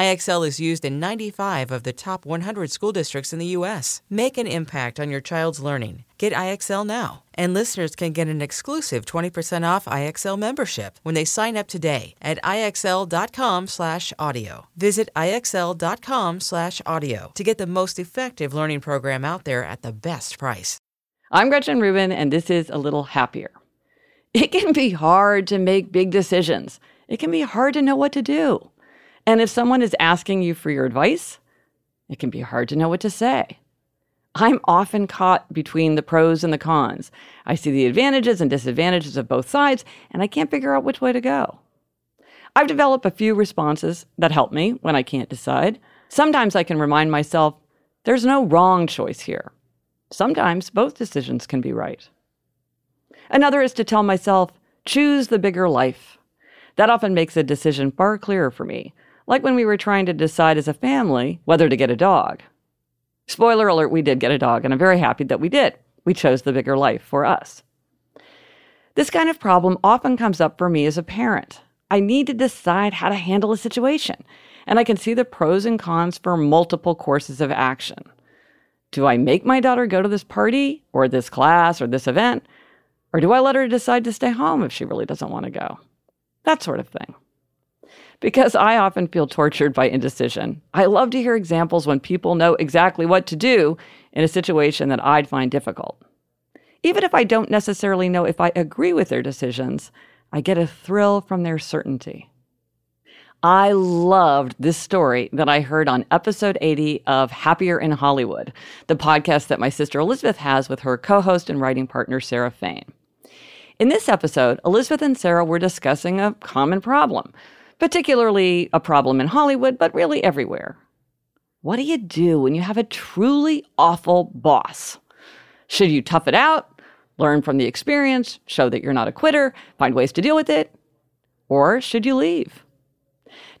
IXL is used in 95 of the top 100 school districts in the U.S. Make an impact on your child's learning. Get IXL now. And listeners can get an exclusive 20% off IXL membership when they sign up today at IXL.com/audio. Visit IXL.com/audio to get the most effective learning program out there at the best price. I'm Gretchen Rubin, and this is A Little Happier. It can be hard to make big decisions. It can be hard to know what to do. And if someone is asking you for your advice, it can be hard to know what to say. I'm often caught between the pros and the cons. I see the advantages and disadvantages of both sides, and I can't figure out which way to go. I've developed a few responses that help me when I can't decide. Sometimes I can remind myself there's no wrong choice here. Sometimes both decisions can be right. Another is to tell myself, choose the bigger life. That often makes a decision far clearer for me, like when we were trying to decide as a family whether to get a dog. Spoiler alert, we did get a dog, and I'm very happy that we did. We chose the bigger life for us. This kind of problem often comes up for me as a parent. I need to decide how to handle a situation, and I can see the pros and cons for multiple courses of action. Do I make my daughter go to this party, or this class, or this event? Or do I let her decide to stay home if she really doesn't want to go? That sort of thing because I often feel tortured by indecision. I love to hear examples when people know exactly what to do in a situation that I'd find difficult. Even if I don't necessarily know if I agree with their decisions, I get a thrill from their certainty. I loved this story that I heard on episode 80 of Happier in Hollywood, the podcast that my sister Elizabeth has with her co host and writing partner, Sarah Fain. In this episode, Elizabeth and Sarah were discussing a common problem particularly a problem in Hollywood, but really everywhere. What do you do when you have a truly awful boss? Should you tough it out, learn from the experience, show that you're not a quitter, find ways to deal with it? Or should you leave?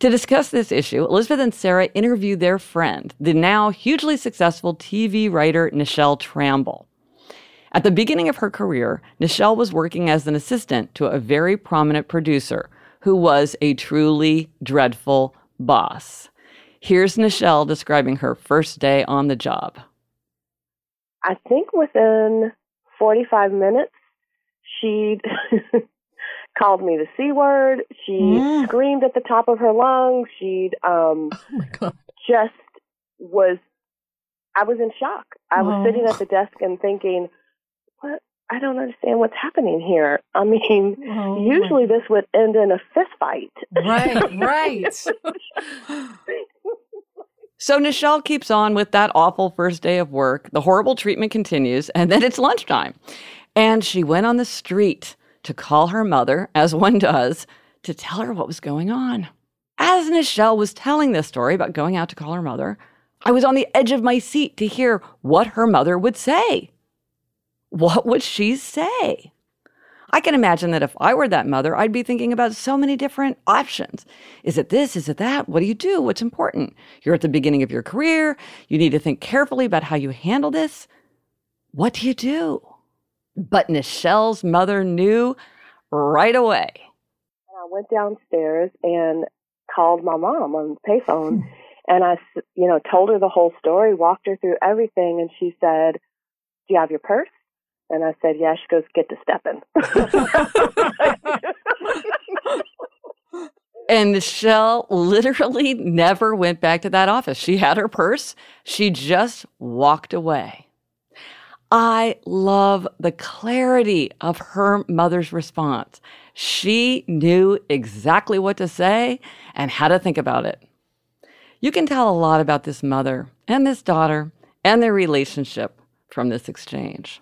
To discuss this issue, Elizabeth and Sarah interviewed their friend, the now hugely successful TV writer Nichelle Tramble. At the beginning of her career, Nichelle was working as an assistant to a very prominent producer who was a truly dreadful boss. Here's Nichelle describing her first day on the job. I think within 45 minutes, she'd called me the C word. She yeah. screamed at the top of her lungs. She'd um, oh just was, I was in shock. I was oh. sitting at the desk and thinking, what I don't understand what's happening here. I mean, oh, usually this would end in a fist fight. Right, right. so Nichelle keeps on with that awful first day of work. The horrible treatment continues, and then it's lunchtime. And she went on the street to call her mother, as one does, to tell her what was going on. As Nichelle was telling this story about going out to call her mother, I was on the edge of my seat to hear what her mother would say. What would she say? I can imagine that if I were that mother, I'd be thinking about so many different options. Is it this? Is it that? What do you do? What's important? You're at the beginning of your career. You need to think carefully about how you handle this. What do you do? But Nichelle's mother knew right away. I went downstairs and called my mom on the payphone. and I, you know, told her the whole story, walked her through everything, and she said, "Do you have your purse?" And I said, Yeah. She goes, Get to stepping. and Nichelle literally never went back to that office. She had her purse, she just walked away. I love the clarity of her mother's response. She knew exactly what to say and how to think about it. You can tell a lot about this mother and this daughter and their relationship from this exchange.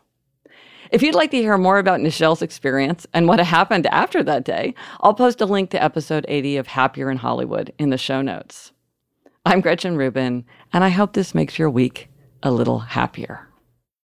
If you'd like to hear more about Nichelle's experience and what happened after that day, I'll post a link to episode 80 of Happier in Hollywood in the show notes. I'm Gretchen Rubin, and I hope this makes your week a little happier.